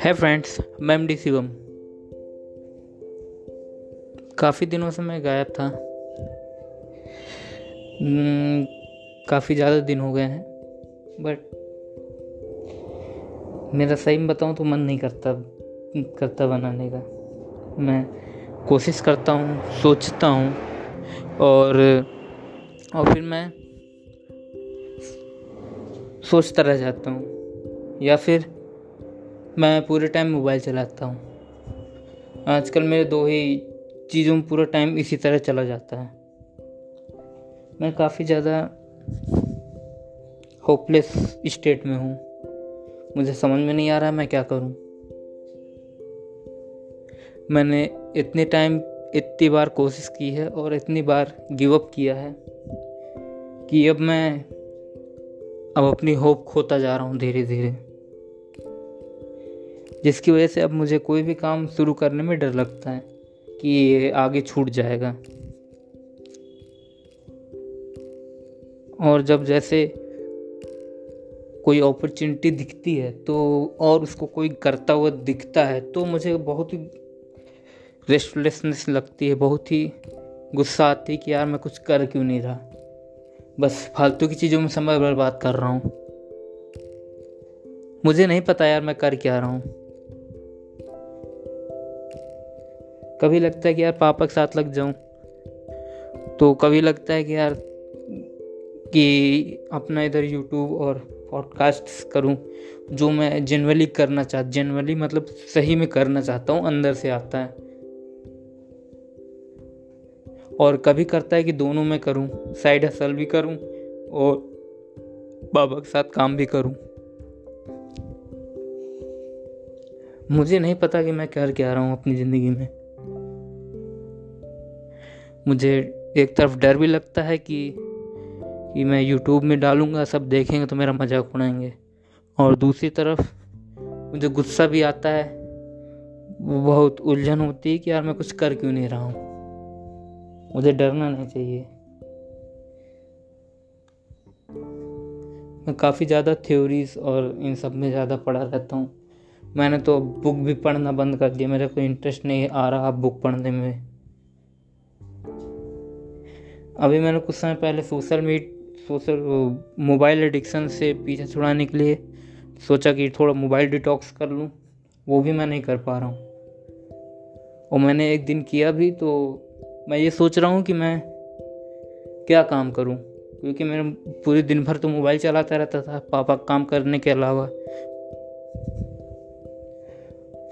है फ्रेंड्स मैं M D Shivam. काफ़ी दिनों से मैं गायब था। हम्म, काफ़ी ज़्यादा दिन हो गए हैं बट मेरा सही में बताऊँ तो मन नहीं करता करता बनाने का। मैं कोशिश करता हूँ सोचता हूँ और और फिर मैं सोचता रह जाता हूँ, या फिर मैं पूरे टाइम मोबाइल चलाता हूँ। आजकल मेरे दो ही चीज़ों में पूरा टाइम इसी तरह चला जाता है। मैं काफ़ी ज़्यादा होपलेस स्टेट में हूँ। मुझे समझ में नहीं आ रहा मैं क्या करूँ। मैंने इतने टाइम इतनी बार कोशिश की है और इतनी बार गिव अप किया है कि अब मैं अब अपनी होप खोता जा रहा हूँ धीरे धीरे। जिसकी वजह से अब मुझे कोई भी काम शुरू करने में डर लगता है कि ये आगे छूट जाएगा। और जब जैसे कोई अपॉर्चुनिटी दिखती है तो और उसको कोई करता हुआ दिखता है तो मुझे बहुत ही रेस्टलेसनेस लगती है, बहुत ही गुस्सा आती है कि यार मैं कुछ कर क्यों नहीं रहा। बस फालतू की चीज़ों में समय बर्बाद कर रहा हूँ। मुझे नहीं पता यार मैं कर क्या रहा हूँ। कभी लगता है कि यार पापा के साथ लग जाऊँ। तो कभी लगता है कि यार कि अपना इधर यूट्यूब और पॉडकास्ट करूँ, जो मैं जनरली करना चाह जनरली मतलब सही में करना चाहता हूँ, अंदर से आता है। और कभी करता है कि दोनों में करूँ साइड हसल भी करूँ और बाबा के साथ काम भी करूँ। मुझे नहीं पता कि मैं कर क्या रहा हूँ अपनी ज़िंदगी में। मुझे एक तरफ़ डर भी लगता है कि कि मैं यूट्यूब में डालूँगा, सब देखेंगे तो मेरा मज़ाक उड़ाएँगे। और दूसरी तरफ़, मुझे गुस्सा भी आता है, वो बहुत उलझन होती है कि यार मैं कुछ कर क्यों नहीं रहा हूँ। मुझे डरना नहीं चाहिए। मैं काफ़ी ज़्यादा थ्योरीज और इन सब में ज़्यादा पढ़ा रहता हूँ। मैंने तो बुक भी पढ़ना बंद कर दिया, मेरा कोई इंटरेस्ट नहीं आ रहा बुक पढ़ने में। अभी मैंने कुछ समय पहले सोशल मीड सोशल मोबाइल एडिक्शन से पीछे छुड़ाने के लिए सोचा कि थोड़ा मोबाइल डिटॉक्स कर लूँ, वो भी मैं नहीं कर पा रहा हूँ। और मैंने एक दिन किया भी तो मैं ये सोच रहा हूँ कि मैं क्या काम करूँ? क्योंकि मेरा पूरे दिन भर तो मोबाइल चलाता रहता था, पापा काम करने के अलावा।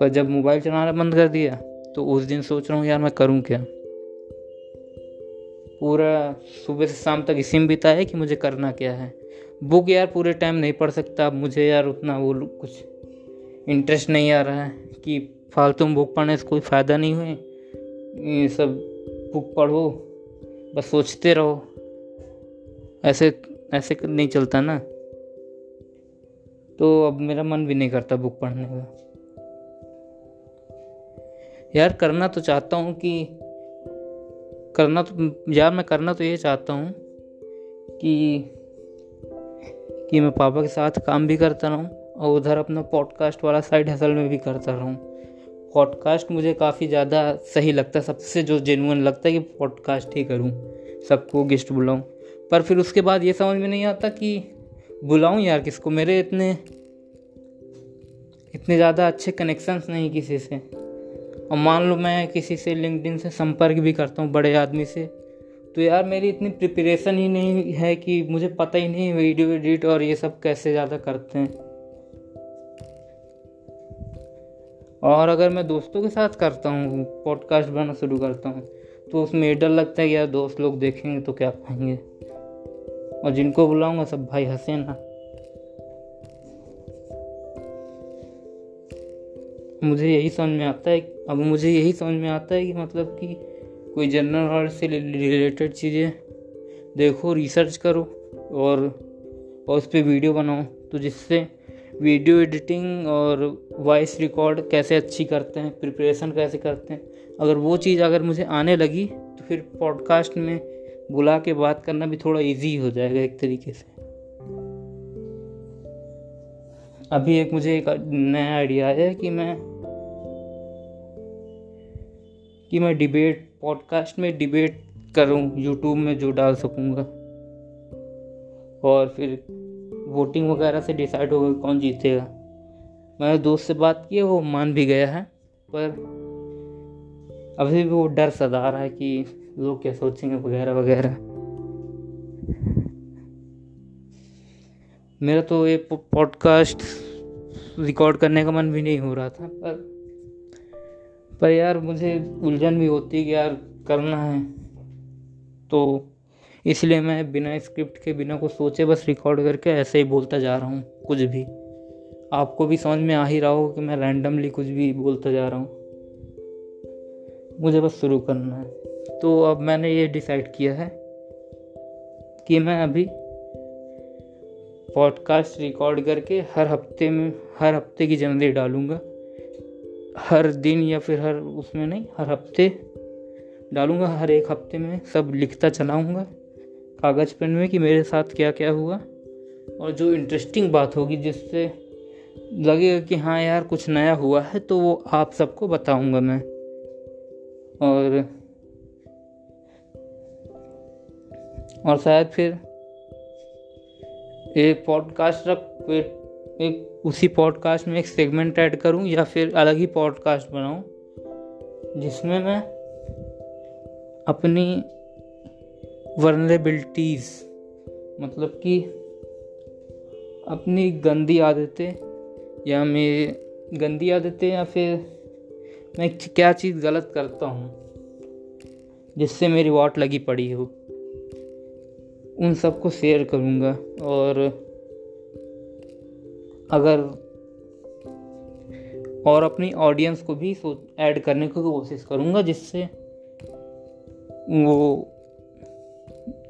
पर जब मोबाइल चलाना बंद कर दिया तो उस दिन सोच रहा हूँ, यार मैं करूँ क्या? पूरा सुबह से शाम तक इसी में बिता है कि मुझे करना क्या है? बुक यार पूरे टाइम नहीं पढ़ सकता मुझे यार उतना वो कुछ इंटरेस्ट नहीं आ रहा है कि फालतू में बुक पढ़ने से कोई फ़ायदा नहीं हुए। ये सब बुक पढ़ो, बस सोचते रहो। ऐसे ऐसे नहीं चलता ना। तो अब मेरा मन भी नहीं करता बुक पढ़ने का। यार करना तो चाहता हूँ कि, करना तो यार मैं करना तो ये चाहता हूँ कि कि मैं पापा के साथ काम भी करता रहूँ और उधर अपना पॉडकास्ट वाला साइड हसल में भी करता रहूँ। पॉडकास्ट मुझे काफ़ी ज़्यादा सही लगता है। सबसे जो जेनुअन लगता है कि पॉडकास्ट ही करूँ, सबको गेस्ट बुलाऊँ। पर फिर उसके बाद ये समझ में नहीं आता कि बुलाऊँ यार किसको? मेरे इतने इतने ज़्यादा अच्छे कनेक्शंस नहीं किसी से। और मान लो मैं किसी से लिंकडिन से संपर्क भी करता हूँ बड़े आदमी से तो यार मेरी इतनी प्रिपरेशन ही नहीं है कि मुझे पता ही नहीं वीडियो एडिट और ये सब कैसे ज़्यादा करते हैं। और अगर मैं दोस्तों के साथ करता हूँ पॉडकास्ट बनाना शुरू करता हूँ तो उसमें डर लगता है कि यार दोस्त लोग देखेंगे तो क्या कहेंगे और जिनको बुलाऊँगा सब भाई हंसे ना। मुझे यही समझ में आता है, अब मुझे यही समझ में आता है कि मतलब कि कोई जनरल नॉलेज से रिलेटेड चीज़ें देखो रिसर्च करो और और उस पर वीडियो बनाओ तो जिससे वीडियो एडिटिंग और वॉइस रिकॉर्ड कैसे अच्छी करते हैं, प्रिपरेशन कैसे करते हैं। अगर वो चीज़ अगर मुझे आने लगी तो फिर पॉडकास्ट में बुला के बात करना भी थोड़ा इजी हो जाएगा एक तरीके से। अभी एक मुझे एक नया आइडिया है कि मैं कि मैं डिबेट पॉडकास्ट में डिबेट करूँ यूट्यूब में जो डाल सकूँगा। और फिर वोटिंग वगैरह से डिसाइड होगा कौन जीतेगा। मैंने दोस्त से बात की है वो मान भी गया है, पर अभी भी वो डर सदा रहा है कि लोग क्या सोचेंगे वगैरह वगैरह। मेरा तो ये पॉडकास्ट रिकॉर्ड करने का मन भी नहीं हो रहा था, पर पर यार मुझे उलझन भी होती है कि यार करना है तो इसलिए मैं बिना स्क्रिप्ट के, बिना कुछ सोचे, बस रिकॉर्ड करके ऐसे ही बोलता जा रहा हूँ, कुछ भी। आपको भी समझ में आ ही रहा हो कि मैं रैंडमली कुछ भी बोलता जा रहा हूँ। मुझे बस शुरू करना है। तो अब मैंने ये डिसाइड किया है कि मैं अभी पॉडकास्ट रिकॉर्ड करके हर हफ़्ते में, हर हफ़्ते की जनवरी डालूँगा। हर दिन या फिर हर उसमें नहीं, हर हफ़्ते डालूँगा। हर एक हफ़्ते में सब लिखता चलाऊँगा। कागज़ पेन में कि मेरे साथ क्या क्या हुआ? और जो इंटरेस्टिंग बात होगी जिससे लगेगा कि हाँ यार, कुछ नया हुआ है तो वो आप सबको बताऊँगा मैं। और और शायद फिर एक पॉडकास्ट रख एक उसी पॉडकास्ट में एक सेगमेंट ऐड करूँ या फिर अलग ही पॉडकास्ट बनाऊँ, जिसमें मैं अपनी वर्नरेबिलिटीज़ मतलब कि अपनी गंदी आदतें या मेरी गंदी आदतें या फिर मैं क्या चीज़ गलत करता हूँ जिससे मेरी वाट लगी पड़ी हो, उन सबको शेयर करूँगा। और अगर और अपनी ऑडियंस को भी ऐड करने की कोशिश करूँगा जिससे वो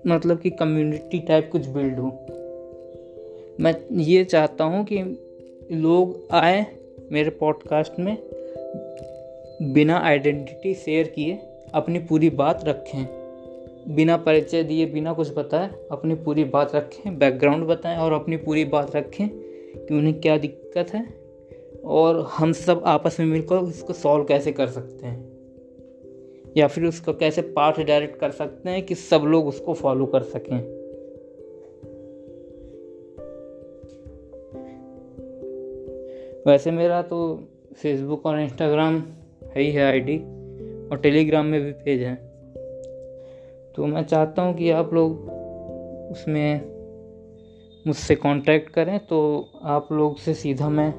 मतलब कि कम्युनिटी टाइप कुछ बिल्ड हो। मैं ये चाहता हूँ कि लोग आए मेरे पॉडकास्ट में, बिना आइडेंटिटी शेयर किए, अपनी पूरी बात रखें। बिना परिचय दिए, बिना कुछ बताए, अपनी पूरी बात रखें बैकग्राउंड बताएँ और अपनी पूरी बात रखें कि उन्हें क्या दिक्कत है और हम सब आपस में मिलकर इसको सॉल्व कैसे कर सकते हैं। या फिर उसको कैसे पार्ट डायरेक्ट कर सकते हैं कि सब लोग उसको फॉलो कर सकें? वैसे मेरा तो फेसबुक और इंस्टाग्राम है ही है आईडी और टेलीग्राम में भी पेज है। तो मैं चाहता हूँ कि आप लोग उसमें मुझसे कांटेक्ट करें तो आप लोग से सीधा मैं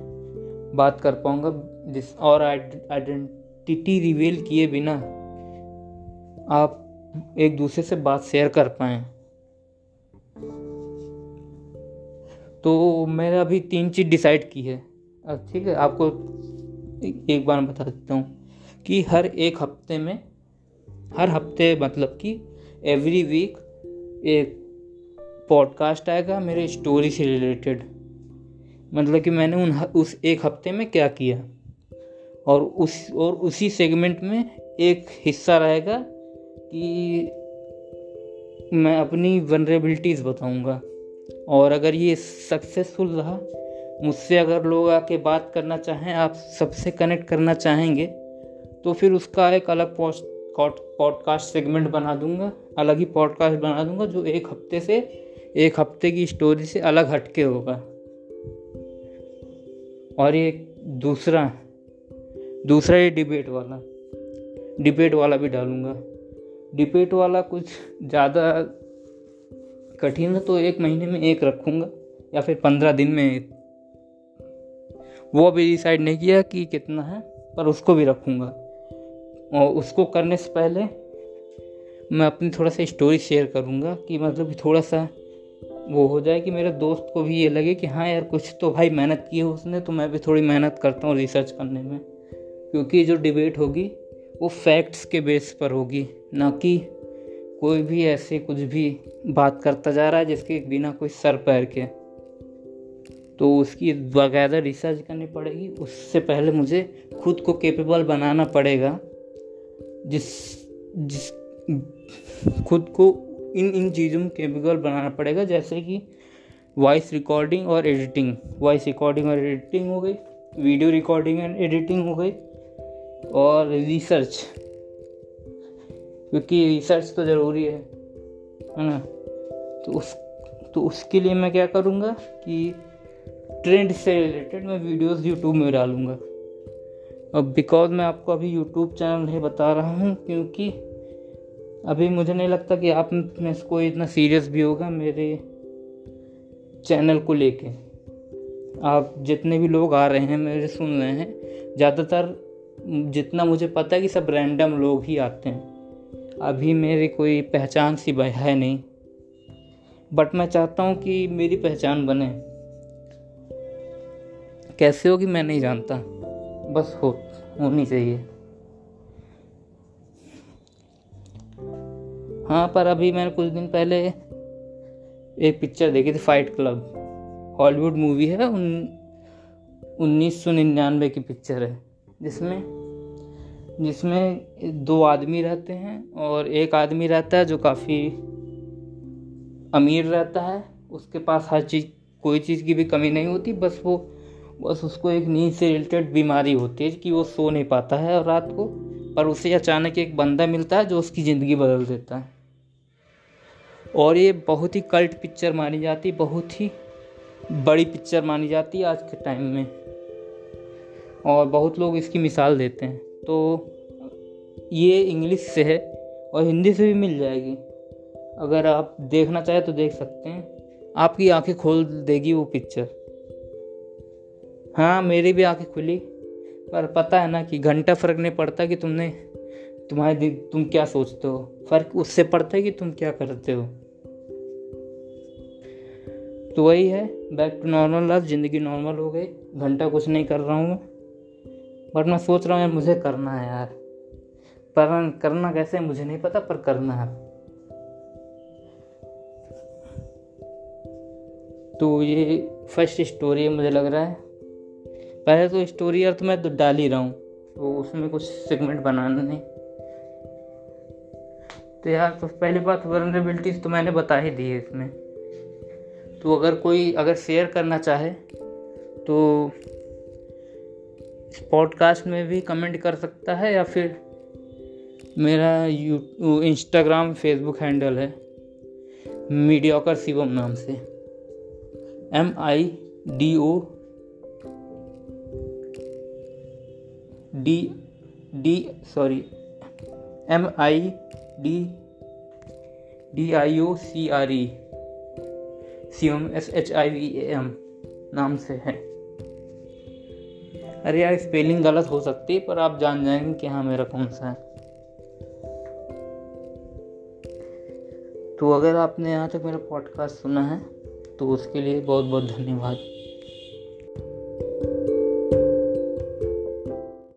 बात कर पाऊँगा। जिस और आइडेंटिटी रिवील किए बिना आप एक दूसरे से बात शेयर कर पाएँ। तो मैंने अभी तीन चीज़ डिसाइड की है। ठीक है, आपको एक बार बता देता हूँ कि हर एक हफ़्ते में, हर हफ़्ते मतलब कि एवरी वीक एक पॉडकास्ट आएगा मेरे स्टोरी से रिलेटेड मतलब कि मैंने उन उस एक हफ़्ते में क्या किया? और उस, और उसी सेगमेंट में एक हिस्सा रहेगा कि मैं अपनी वनरेबिलिटीज़ बताऊँगा। और अगर ये सक्सेसफुल रहा, मुझसे अगर लोग आके बात करना चाहें, आप सबसे कनेक्ट करना चाहेंगे तो फिर उसका एक अलग पॉस्ट पॉडकास्ट सेगमेंट बना दूँगा, अलग ही पॉडकास्ट बना दूँगा, जो एक हफ़्ते से, एक हफ़्ते की स्टोरी से अलग हटके होगा। और ये दूसरा दूसरा ये डिबेट वाला। डिबेट वाला भी डालूँगा। डिबेट वाला कुछ ज़्यादा कठिन है तो एक महीने में एक रखूँगा, या फिर पंद्रह दिन में वो अभी डिसाइड नहीं किया कि कितना है, पर उसको भी रखूँगा। और उसको करने से पहले मैं अपनी थोड़ा सा स्टोरी शेयर करूँगा, कि मतलब थोड़ा सा वो हो जाए कि मेरे दोस्त को भी ये लगे कि हाँ यार, कुछ तो भाई मेहनत की है उसने तो मैं भी थोड़ी मेहनत करता हूँ रिसर्च करने में। क्योंकि जो डिबेट होगी वो फैक्ट्स के बेस पर होगी, ना कि कोई भी ऐसे कुछ भी बात करता जा रहा है जिसके बिना कोई सर पैर के। तो उसकी बाकायदा रिसर्च करनी पड़ेगी, उससे पहले मुझे खुद को केपेबल बनाना पड़ेगा। जिस जिस, खुद को इन इन चीज़ों में केपेबल बनाना पड़ेगा, जैसे कि वॉइस रिकॉर्डिंग और एडिटिंग वॉइस रिकॉर्डिंग और एडिटिंग हो गई वीडियो रिकॉर्डिंग एंड एडिटिंग हो गई। और रिसर्च क्योंकि रिसर्च तो ज़रूरी है है ना? तो उस तो उसके लिए मैं क्या करूँगा कि ट्रेंड से रिलेटेड मैं वीडियोस यूट्यूब में डालूँगा। अब बिकॉज़ मैं आपको अभी यूट्यूब चैनल नहीं बता रहा हूँ, क्योंकि अभी मुझे नहीं लगता कि आप में कोई इतना सीरियस भी होगा मेरे चैनल को लेके। आप जितने भी लोग आ रहे हैं, मेरे सुन रहे हैं, ज़्यादातर जितना मुझे पता है कि सब रैंडम लोग ही आते हैं। अभी मेरी कोई पहचान सी है नहीं। बट मैं चाहता हूँ कि मेरी पहचान बने। कैसे होगी मैं नहीं जानता। बस हो, होनी चाहिए। हाँ पर अभी मैंने कुछ दिन पहले एक पिक्चर देखी थी फाइट क्लब हॉलीवुड मूवी है, उन, उन्नीस सौ निन्यानवे की पिक्चर है, जिसमें जिसमें दो आदमी रहते हैं और एक आदमी रहता है जो काफ़ी अमीर रहता है। उसके पास हर चीज़, कोई चीज़ की भी कमी नहीं होती, बस वो, बस उसको एक नींद से रिलेटेड बीमारी होती है कि वो सो नहीं पाता है और रात को, पर उसे अचानक एक बंदा मिलता है जो उसकी ज़िंदगी बदल देता है। और ये बहुत ही कल्ट पिक्चर मानी जाती, बहुत ही बड़ी पिक्चर मानी जाती है आज के टाइम में। और बहुत लोग इसकी मिसाल देते हैं। तो ये इंग्लिश से है और हिंदी से भी मिल जाएगी। अगर आप देखना चाहें तो देख सकते हैं। आपकी आँखें खोल देगी वो पिक्चर हाँ मेरी भी आँखें खुली। पर पता है ना कि घंटा फ़र्क नहीं पड़ता कि तुमने, तुम्हारे तुम क्या सोचते हो। फ़र्क उससे पड़ता है कि तुम क्या करते हो। तो वही है बैक टू नॉर्मल लाइफ ज़िंदगी नॉर्मल हो गई। घंटा कुछ नहीं कर रहा हूँ बट मैं सोच रहा हूँ यार मुझे करना है यार। पर करना कैसे मुझे नहीं पता, पर करना है। तो ये फ़र्स्ट स्टोरी है, मुझे लग रहा है। पहले तो स्टोरी यार तो मैं तो डाल ही रहा हूँ तो उसमें कुछ सेगमेंट बनाना नहीं। तो यार तो पहली बात वर्नरेबिलिटीज तो मैंने बता ही दी है इसमें। तो अगर कोई अगर शेयर करना चाहे तो इस पॉडकास्ट में भी कमेंट कर सकता है या फिर मेरा यू इंस्टाग्राम, फेसबुक हैंडल है, मीडियाकर शिवम नाम से। M I D O D D sorry M I D D I O C R E C M S H I V M नाम से है। अरे यार स्पेलिंग गलत हो सकती है, पर आप जान जाएँगे कि हाँ मेरा कौन सा है। तो अगर आपने यहाँ तक मेरा पॉडकास्ट सुना है तो उसके लिए बहुत बहुत धन्यवाद।